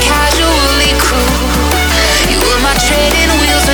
casually cool. You were my trading wheels